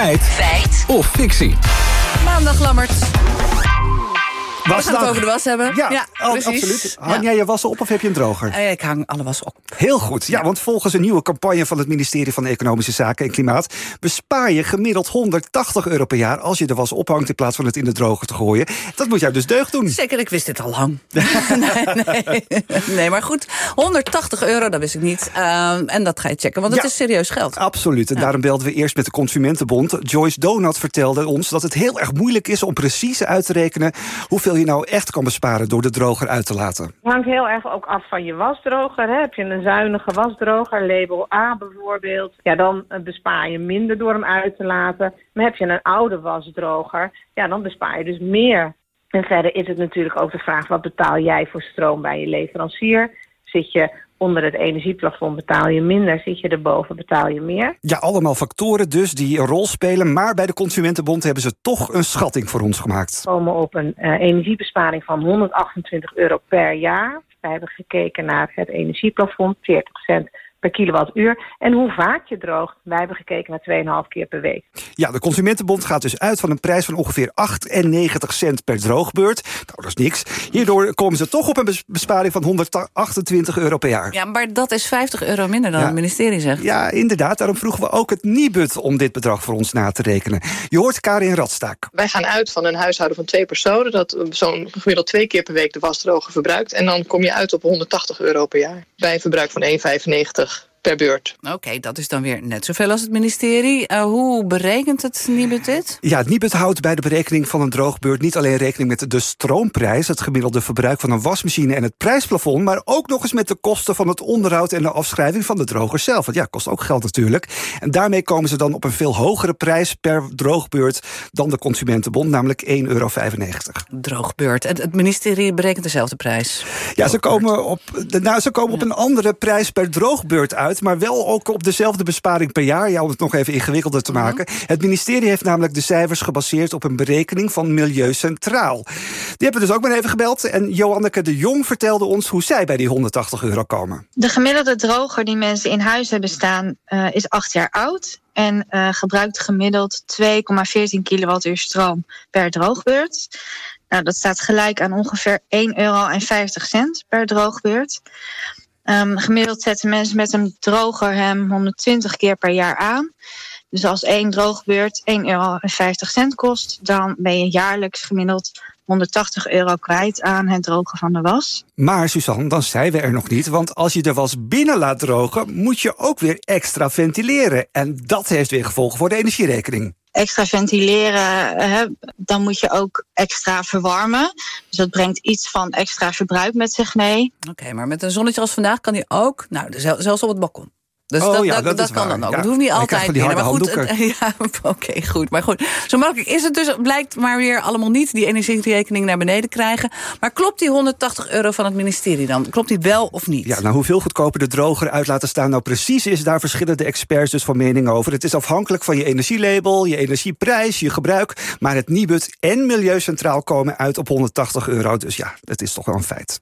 Feit. Feit. Of fictie. Maandag, Lammert. We gaan het over de was hebben. Ja, oh, precies. absoluut. Hang jij je wassen op of heb je een droger? Eh, Ik hang alle was op. Heel goed. Ja, want volgens een nieuwe campagne van het ministerie van Economische Zaken en Klimaat bespaar je gemiddeld 180 euro per jaar als je de was ophangt in plaats van het in de droger te gooien. Dat moet jou dus deugd doen. Zeker, ik wist dit al lang. nee, nee. nee, maar goed. 180 euro, dat wist ik niet. Ehm, en dat ga je checken, want het Ja. is serieus geld. Absoluut. En daarom belden we eerst met de Consumentenbond. Joyce Donat vertelde ons dat het heel erg moeilijk is om precies uit te rekenen hoeveel je nou echt kan besparen door de droger uit te laten. Het hangt heel erg ook af van je wasdroger. Hè. Heb je een zuinige wasdroger, label A bijvoorbeeld... ja, dan eh, bespaar je minder door hem uit te laten. Maar heb je een oude wasdroger, ja, dan bespaar je dus meer. En verder is het natuurlijk ook de vraag... wat betaal jij voor stroom bij je leverancier? Zit je onder het energieplafond, betaal je minder. Zit je erboven, betaal je meer. Ja, allemaal factoren dus die een rol spelen. Maar bij de Consumentenbond hebben ze toch een schatting voor ons gemaakt. komen op een eh, energiebesparing van 128 euro per jaar. Wij hebben gekeken naar het energieplafond, 40 cent per kilowattuur. En hoe vaak je droogt, wij hebben gekeken naar 2,5 keer per week. Ja, de Consumentenbond gaat dus uit van een prijs van ongeveer 98 cent per droogbeurt. Nou, dat is niks. Hierdoor komen ze toch op een bes- besparing van 128 euro per jaar. Ja, maar dat is 50 euro minder dan Ja. het ministerie zegt. Ja, inderdaad. Daarom vroegen we ook het Nibud om dit bedrag voor ons na te rekenen. Je hoort Karin Radstaak. Wij gaan uit van een huishouden van twee personen... dat zo'n gemiddeld twee keer per week de wasdroger verbruikt. En dan kom je uit op 180 euro per jaar. Bij een verbruik van 1,95 per beurt. Oké, dat is dan weer net zoveel als het ministerie. Eh, hoe berekent het Nibud dit? Ja, het Nibud houdt bij de berekening van een droogbeurt niet alleen rekening met de stroomprijs, het gemiddelde verbruik van een wasmachine en het prijsplafond, maar ook nog eens met de kosten van het onderhoud en de afschrijving van de droger zelf. Want ja, kost ook geld natuurlijk. En daarmee komen ze dan op een veel hogere prijs per droogbeurt dan de Consumentenbond, namelijk 1,95 euro. Droogbeurt. En het ministerie berekent dezelfde prijs. Ja, ze komen, op, nou, ze komen op een andere prijs per droogbeurt uit, maar wel ook op dezelfde besparing per jaar. Ja, om het nog even ingewikkelder te maken. Het ministerie heeft namelijk de cijfers gebaseerd op een berekening van Milieu Centraal. Die hebben we dus ook maar even gebeld. En Joanneke de Jong vertelde ons hoe zij bij die 180 euro komen. De gemiddelde droger die mensen in huis hebben staan eh, is acht jaar oud. En eh, gebruikt gemiddeld 2,14 kilowattuur stroom per droogbeurt. Nou, dat staat gelijk aan ongeveer 1,50 euro per droogbeurt. Ehm, gemiddeld zetten mensen met een droger hem 120 keer per jaar aan. Dus als één droogbeurt 1,50 euro kost, dan ben je jaarlijks gemiddeld 180 euro kwijt aan het drogen van de was. Maar Suzanne, dan zijn we er nog niet. Want als je de was binnen laat drogen, moet je ook weer extra ventileren. En dat heeft weer gevolgen voor de energierekening. Extra ventileren, dan moet je ook extra verwarmen. Dus dat brengt iets van extra verbruik met zich mee. Oké, maar met een zonnetje als vandaag kan hij ook, nou, zel- zelfs op het balkon. Dus Oh dat, ja, dat, dat dat kan waar. dan ook. Ja. Het hoeft niet altijd. binnen, maar goed, het- ja, oké, goed. Maar goed, zo makkelijk is het dus. Blijkt maar weer allemaal niet die energierekening naar beneden krijgen. Maar klopt die 180 euro van het ministerie dan? Klopt die wel of niet? Ja, nou hoeveel goedkoper de droger uit laten staan nou precies is, daar verschillen de experts dus van mening over. Het is afhankelijk van je energielabel, je energieprijs, je gebruik. Maar het Nibud en Milieucentraal komen uit op 180 euro. Dus ja, het is toch wel een feit.